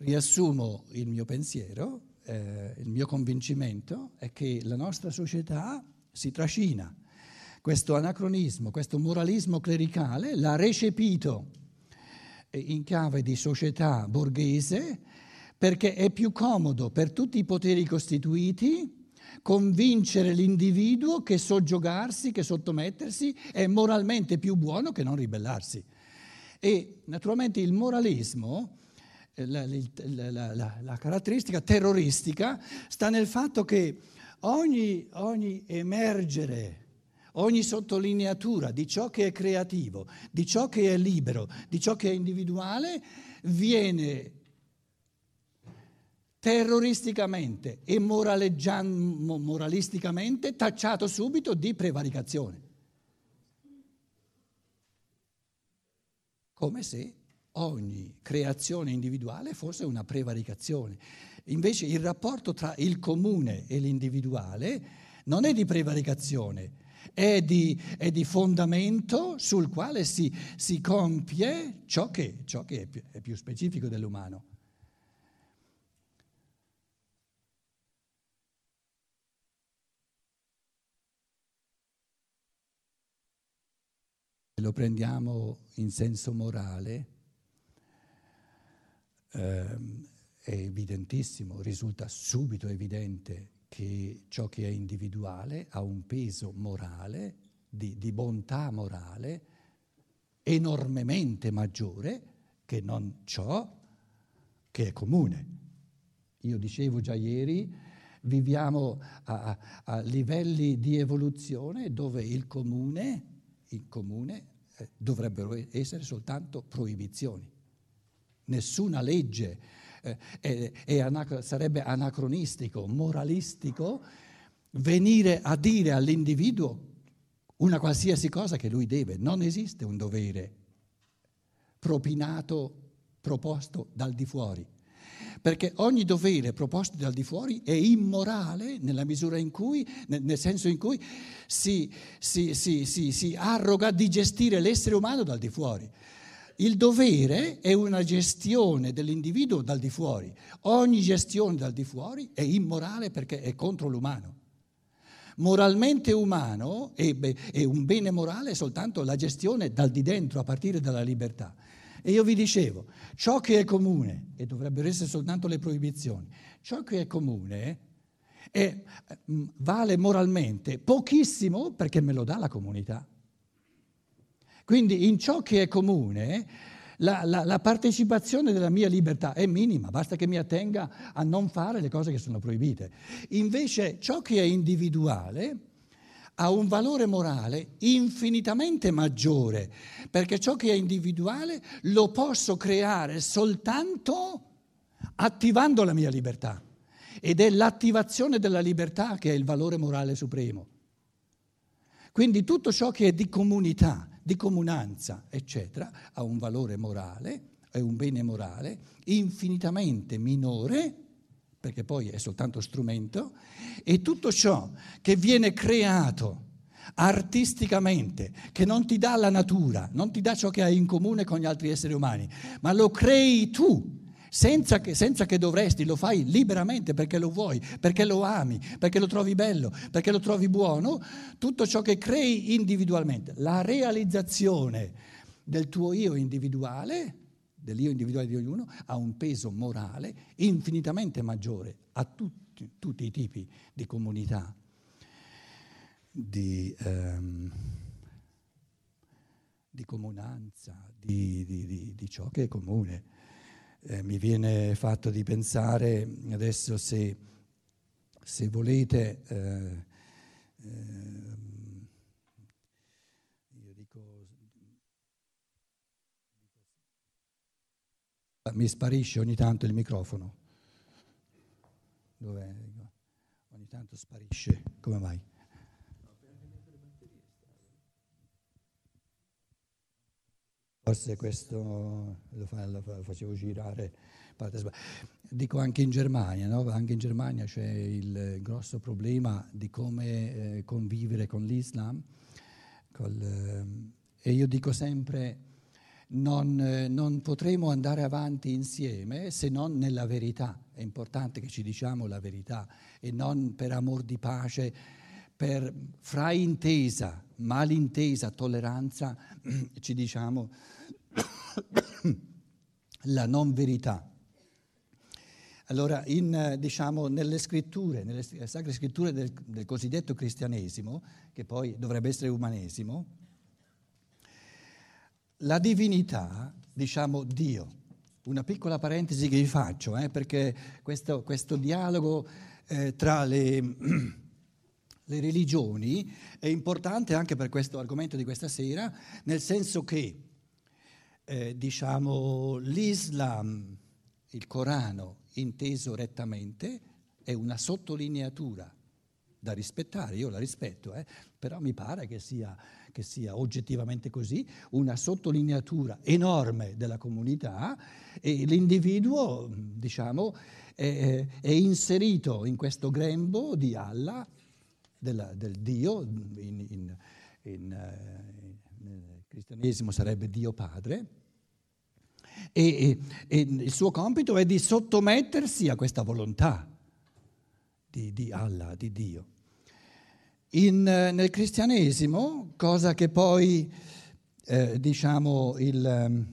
riassumo il mio pensiero, eh, il mio convincimento è che la nostra società si trascina. Questo anacronismo, questo moralismo clericale l'ha recepito in chiave di società borghese perché è più comodo per tutti i poteri costituiti convincere l'individuo che soggiogarsi, che sottomettersi è moralmente più buono che non ribellarsi. E naturalmente il moralismo eh, la, la, la, la, caratteristica terroristica sta nel fatto che ogni, ogni emergere, ogni sottolineatura di ciò che è creativo, di ciò che è libero, di ciò che è individuale, viene terroristicamente e moralisticamente tacciato subito di prevaricazione. Come se ogni creazione individuale fosse una prevaricazione. Invece il rapporto tra il comune e l'individuale non è di prevaricazione, è di, è di fondamento sul quale si, si compie ciò che, ciò che è, è più specifico dell'umano. Lo prendiamo in senso morale, Ehm, è evidentissimo, risulta subito evidente che ciò che è individuale ha un peso morale, di, di bontà morale, enormemente maggiore che non ciò che è comune. Io dicevo già ieri, viviamo a, a livelli di evoluzione dove il comune, il comune eh, dovrebbero essere soltanto proibizioni nessuna legge eh, è anac- sarebbe anacronistico, moralistico venire a dire all'individuo una qualsiasi cosa che lui deve. Non esiste un dovere propinato, proposto dal di fuori. Perché ogni dovere proposto dal di fuori è immorale nella misura in cui, nel senso in cui si, si, si, si arroga di gestire l'essere umano dal di fuori. Il dovere è una gestione dell'individuo dal di fuori. Ogni gestione dal di fuori è immorale perché è contro l'umano. Moralmente umano è, un bene morale soltanto la gestione dal di dentro, a partire dalla libertà. E io vi dicevo, ciò che è comune, e dovrebbero essere soltanto le proibizioni, ciò che è comune è, mm, vale moralmente pochissimo perché me lo dà la comunità. Quindi in ciò che è comune la, la, la, partecipazione della mia libertà è minima, basta che mi attenga a non fare le cose che sono proibite. Invece ciò che è individuale ha un valore morale infinitamente maggiore, perché ciò che è individuale lo posso creare soltanto attivando la mia libertà. Ed è l'attivazione della libertà che è il valore morale supremo. Quindi tutto ciò che è di comunità, di comunanza, eccetera, ha un valore morale, è un bene morale infinitamente minore, perché poi è soltanto strumento, e tutto ciò che viene creato artisticamente, che non ti dà la natura, non ti dà ciò che hai in comune con gli altri esseri umani, ma lo crei tu senza che, senza che, dovresti, lo fai liberamente perché lo vuoi, perché lo ami, perché lo trovi bello, perché lo trovi buono, tutto ciò che crei individualmente, la realizzazione del tuo io individuale, dell'io individuale di ognuno, ha un peso morale infinitamente maggiore a tutti, tutti i tipi di comunità, di, um, di comunanza, di, di, di ciò che è comune eh, mi viene fatto di pensare adesso se, se volete, eh, eh, io mi sparisce ogni tanto il microfono. Dov'è? Ogni tanto sparisce, come mai? Forse questo lo, fa, lo facevo girare. Dico anche in Germania, no? anche in Germania c'è il grosso problema di come eh, convivere con l'Islam. Col, eh, e io dico sempre, non, non, potremo andare avanti insieme se non nella verità. È importante che ci diciamo la verità e non per amor di pace, per fraintesa, malintesa, tolleranza, ci diciamo la non verità. Allora, in, diciamo, nelle scritture, nelle sacre scritture del, del cosiddetto cristianesimo, che poi dovrebbe essere umanesimo, la divinità, diciamo Dio, una piccola parentesi che vi faccio, eh, perché questo, questo dialogo eh, tra le, le, religioni è importante anche per questo argomento di questa sera, nel senso che eh, diciamo, l'Islam, il Corano, inteso rettamente, è una sottolineatura da rispettare, io la rispetto, eh, però mi pare che sia, che sia, oggettivamente così, una sottolineatura enorme della comunità e l'individuo, diciamo, è, è inserito in questo grembo di Allah, della, del Dio, in, in, in, eh, cristianesimo sarebbe Dio Padre, e, e, il suo compito è di sottomettersi a questa volontà di, di Allah, di Dio. In, nel cristianesimo, cosa che poi eh, diciamo il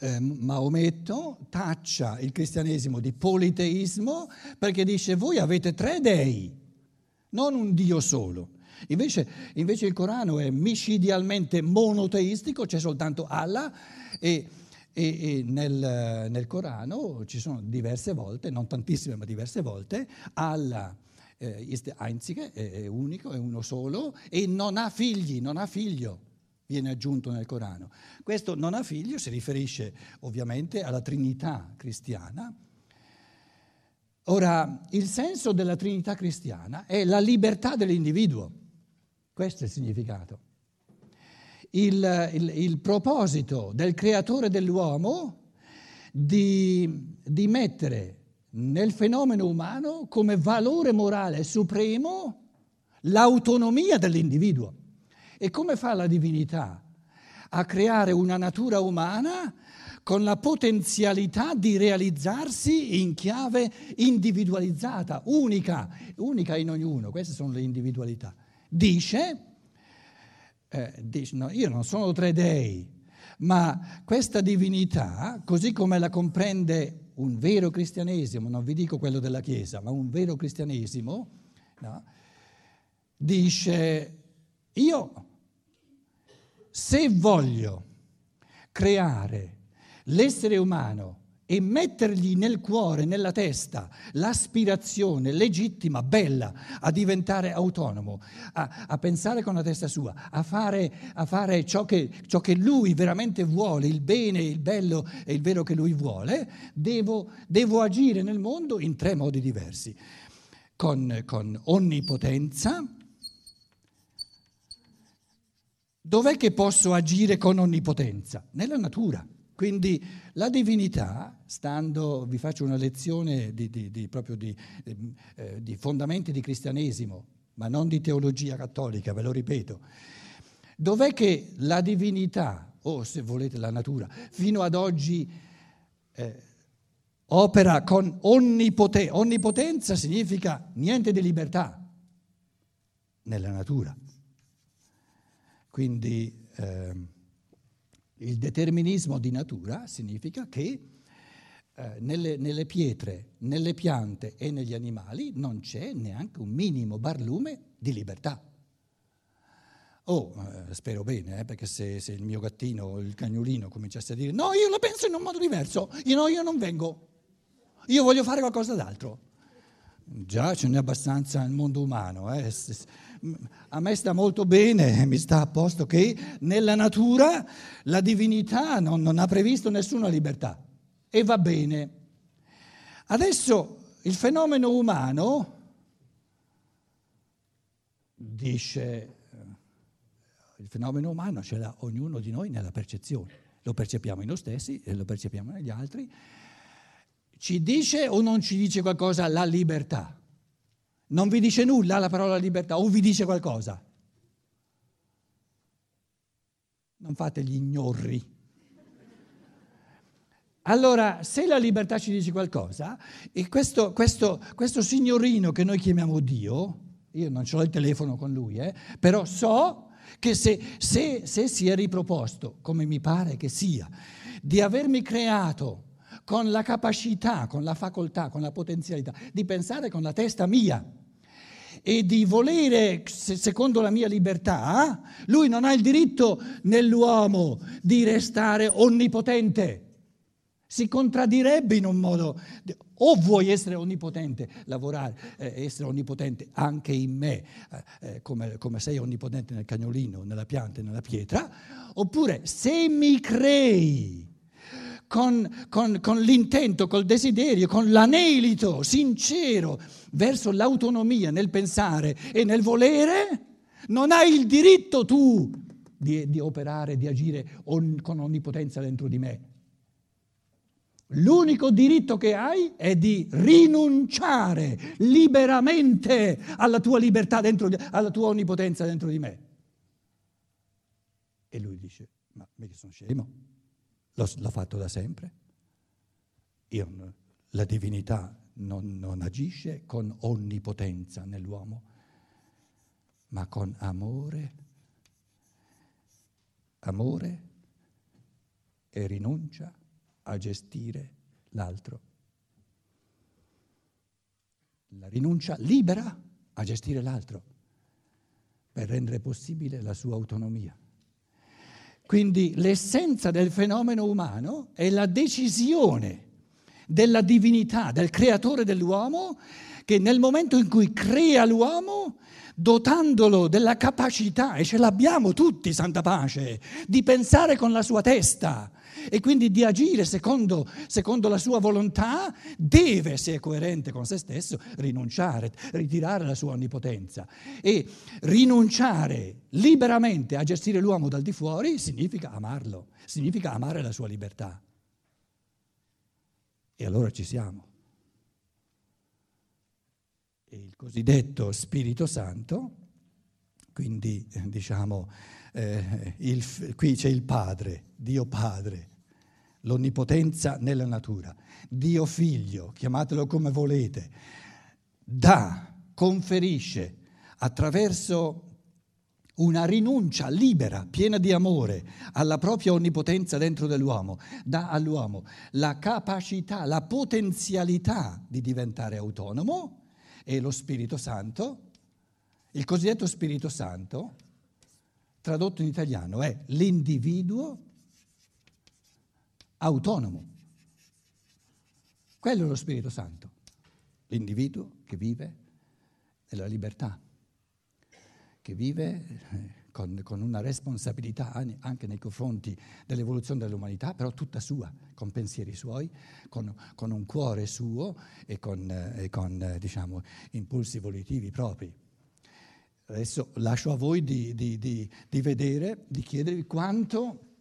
eh, Maometto taccia il cristianesimo di politeismo perché dice voi avete tre dei, non un Dio solo. Invece, invece il Corano è micidialmente monoteistico, c'è soltanto Allah e e, e nel, nel, Corano ci sono diverse volte, non tantissime ma diverse volte, Allah eh, ist einzige, è, è unico, è uno solo e non ha figli, non ha figlio, viene aggiunto nel Corano. Questo non ha figlio si riferisce ovviamente alla Trinità cristiana. Ora, il senso della Trinità cristiana è la libertà dell'individuo, questo è il significato il, il, il proposito del creatore dell'uomo di, di mettere nel fenomeno umano come valore morale supremo l'autonomia dell'individuo. E come fa la divinità? A creare una natura umana con la potenzialità di realizzarsi in chiave individualizzata, unica, unica in ognuno. Queste sono le individualità. Dice eh, dice, no, io non sono tre dei, ma questa divinità, così come la comprende un vero cristianesimo, non vi dico quello della Chiesa, ma un vero cristianesimo, no, dice, io se voglio creare l'essere umano e mettergli nel cuore, nella testa, l'aspirazione legittima, bella, a diventare autonomo, a, a pensare con la testa sua, a fare, a fare ciò, che, ciò, che, lui veramente vuole, il bene, il bello e il vero che lui vuole, devo, devo agire nel mondo in tre modi diversi. Con, con onnipotenza, dov'è che posso agire con onnipotenza? Nella natura. Quindi la divinità, stando, vi faccio una lezione di, di, di, proprio di, eh, di fondamenti di cristianesimo, ma non di teologia cattolica, ve lo ripeto, dov'è che la divinità, o se volete la natura, fino ad oggi eh, opera con onnipotenza? Onnipotenza significa niente di libertà nella natura. Quindi... Eh, il determinismo di natura significa che eh, nelle, nelle, pietre, nelle piante e negli animali non c'è neanche un minimo barlume di libertà. Oh, eh, spero bene, eh, perché se, se, il mio gattino o il cagnolino cominciasse a dire no, io la penso in un modo diverso, io no, io non vengo, io voglio fare qualcosa d'altro. Già ce n'è abbastanza nel mondo umano. Eh a me sta molto bene, mi sta a posto che nella natura la divinità non, non ha previsto nessuna libertà e va bene. Adesso il fenomeno umano, dice, eh, il fenomeno umano ce l'ha ognuno di noi nella percezione, lo percepiamo in noi stessi e lo percepiamo negli altri. Ci dice o non ci dice qualcosa la libertà? Non vi dice nulla la parola libertà o vi dice qualcosa? Non fate gli ignorri. Allora, se la libertà ci dice qualcosa, e questo, questo, questo signorino che noi chiamiamo Dio, io non ce l'ho il telefono con lui, eh, però so che se, se, se si è riproposto, come mi pare che sia, di avermi creato con la capacità, con la facoltà, con la potenzialità di pensare con la testa mia e di volere secondo la mia libertà, lui non ha il diritto nell'uomo di restare onnipotente. Si contraddirebbe in un modo, o vuoi essere onnipotente, lavorare, eh, essere onnipotente anche in me, eh, eh, come, come, sei onnipotente nel cagnolino, nella pianta nella pietra, oppure se mi crei con, con, con l'intento, col desiderio, con l'anelito sincero verso l'autonomia nel pensare e nel volere, non hai il diritto tu di, di operare, di agire on, con onnipotenza dentro di me. L'unico diritto che hai è di rinunciare liberamente alla tua libertà, dentro, alla tua onnipotenza dentro di me. E lui dice, ma mica sono scemo, l'ho, fatto da sempre. Io, la divinità non, non agisce con onnipotenza nell'uomo, ma con amore, amore e rinuncia a gestire l'altro. La rinuncia libera a gestire l'altro per rendere possibile la sua autonomia. Quindi l'essenza del fenomeno umano è la decisione della divinità, del creatore dell'uomo, che nel momento in cui crea l'uomo, dotandolo della capacità, e ce l'abbiamo tutti, santa pace, di pensare con la sua testa, e quindi di agire secondo, secondo, la sua volontà, deve, se è coerente con se stesso, rinunciare, ritirare la sua onnipotenza. E rinunciare liberamente a gestire l'uomo dal di fuori significa amarlo, significa amare la sua libertà. E allora ci siamo. Il cosiddetto Spirito Santo, quindi diciamo, eh, il, qui c'è il Padre, Dio Padre, l'onnipotenza nella natura. Dio figlio, chiamatelo come volete, dà, conferisce attraverso una rinuncia libera, piena di amore alla propria onnipotenza dentro dell'uomo, dà all'uomo la capacità, la potenzialità di diventare autonomo e lo Spirito Santo, il cosiddetto Spirito Santo, tradotto in italiano, è l'individuo autonomo. Quello è lo Spirito Santo, l'individuo che vive nella libertà, che vive con, con, una responsabilità anche nei confronti dell'evoluzione dell'umanità, però tutta sua, con pensieri suoi, con, con un cuore suo e con, e con diciamo, impulsi volitivi propri. Adesso lascio a voi di, di, di, di vedere, di chiedervi quanto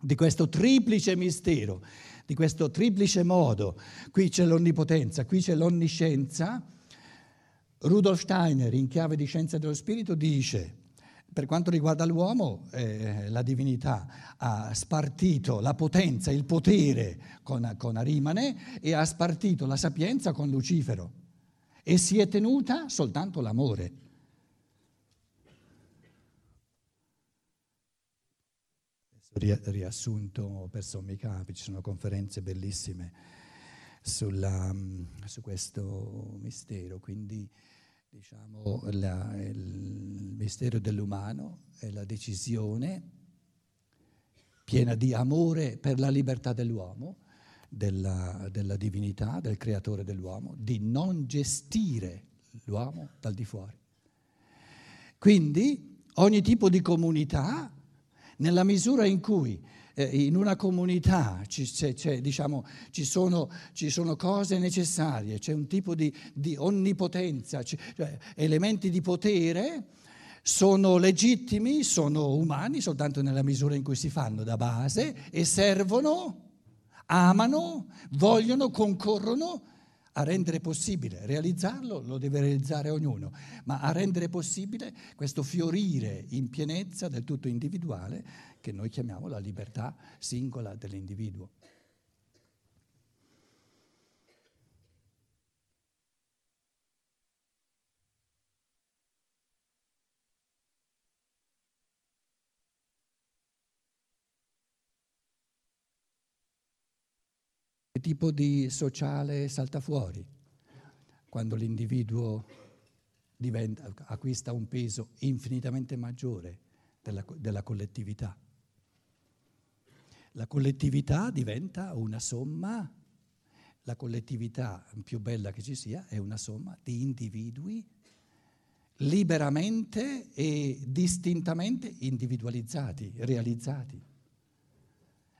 di questo triplice mistero, di questo triplice modo. Qui c'è l'onnipotenza, qui c'è l'onniscienza. Rudolf Steiner, in chiave di scienza dello spirito, dice, per quanto riguarda l'uomo, eh, la divinità ha spartito la potenza, il potere con, con Arimane e ha spartito la sapienza con Lucifero e si è tenuta soltanto l'amore. riassunto per sommi capi, ci sono conferenze bellissime sulla, su questo mistero, quindi diciamo la, il mistero dell'umano è la decisione piena di amore per la libertà dell'uomo, della, della divinità, del creatore dell'uomo, di non gestire l'uomo dal di fuori. Quindi ogni tipo di comunità nella misura in cui eh, in una comunità ci, c'è, c'è, diciamo, ci, sono, ci, sono, cose necessarie, c'è un tipo di, di onnipotenza, cioè, elementi di potere, sono legittimi, sono umani soltanto nella misura in cui si fanno da base e servono, amano, vogliono, concorrono a rendere possibile, realizzarlo lo deve realizzare ognuno, ma a rendere possibile questo fiorire in pienezza del tutto individuale che noi chiamiamo la libertà singola dell'individuo. Tipo di sociale salta fuori? Quando l'individuo diventa, acquista un peso infinitamente maggiore della, della collettività. La collettività diventa una somma, la collettività più bella che ci sia è una somma di individui liberamente e distintamente individualizzati, realizzati.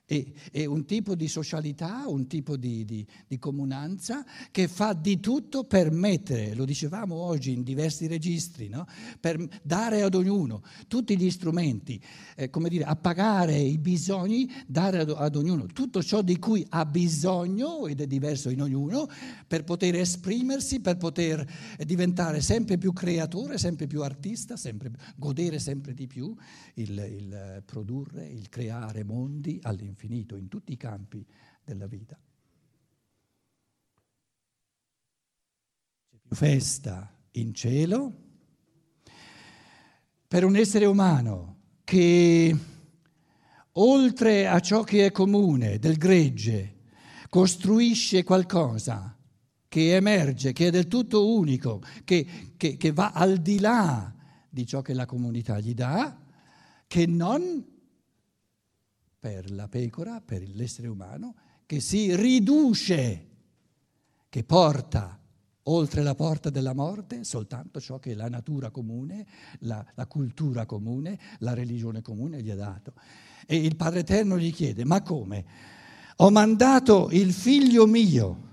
E, è un tipo di socialità, un tipo di, di, di, comunanza che fa di tutto per mettere, lo dicevamo oggi in diversi registri, no? per dare ad ognuno tutti gli strumenti, eh, come dire, appagare i bisogni, dare ad, ad, ognuno tutto ciò di cui ha bisogno, ed è diverso in ognuno, per poter esprimersi, per poter diventare sempre più creatore, sempre più artista, sempre, godere sempre di più il, il produrre, il creare mondi infinito in tutti i campi della vita. C'è più festa in cielo per un essere umano che oltre a ciò che è comune, del gregge, costruisce qualcosa che emerge, che è del tutto unico, che, che, che va al di là di ciò che la comunità gli dà, che non per la pecora, per l'essere umano, che si riduce, che porta oltre la porta della morte soltanto ciò che la natura comune, la, la cultura comune, la religione comune gli ha dato. E il Padre Eterno gli chiede, ma come? Ho mandato il figlio mio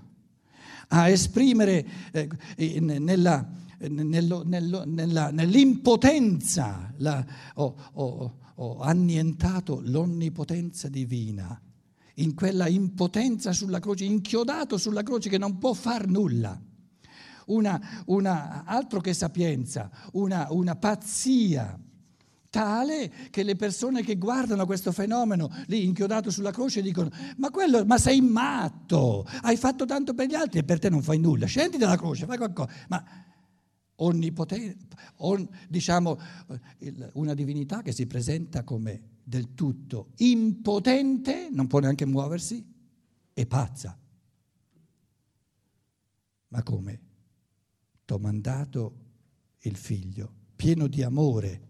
a esprimere eh, nella, nello, nello, nella, nell'impotenza, la, oh, oh, ho annientato l'onnipotenza divina, in quella impotenza sulla croce, inchiodato sulla croce che non può far nulla. Una, una altro che sapienza, una, una pazzia tale che le persone che guardano questo fenomeno lì inchiodato sulla croce dicono ma, quello, ma sei matto, hai fatto tanto per gli altri e per te non fai nulla, scendi dalla croce, fai qualcosa. Ma onnipotente, on, diciamo una divinità che si presenta come del tutto impotente, non può neanche muoversi, e pazza. Ma come? T'ho mandato il figlio, pieno di amore,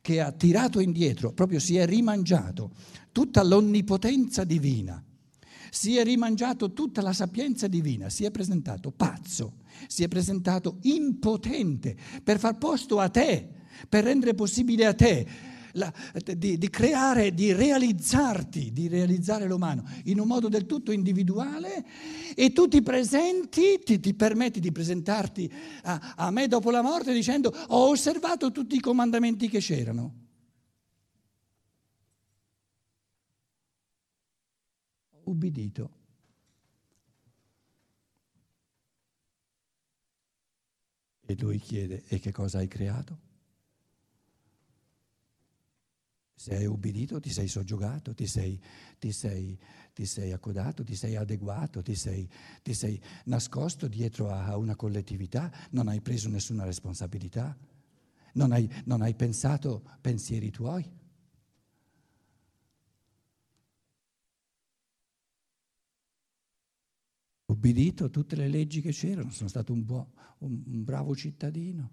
che ha tirato indietro, proprio si è rimangiato tutta l'onnipotenza divina si è rimangiato tutta la sapienza divina, si è presentato pazzo, si è presentato impotente per far posto a te, per rendere possibile a te la, di, di, creare, di realizzarti, di realizzare l'umano in un modo del tutto individuale e tu ti presenti, ti, ti permetti di presentarti a, a me dopo la morte dicendo ho osservato tutti i comandamenti che c'erano. Ubbidito. E lui chiede, e che cosa hai creato? Se hai ubbidito ti sei soggiogato, ti sei, ti sei, ti sei accodato, ti sei adeguato, ti sei, ti sei nascosto dietro a una collettività, non hai preso nessuna responsabilità, non hai, non hai pensato pensieri tuoi. Ubbidito a tutte le leggi che c'erano, sono stato un, buo, un, un bravo cittadino.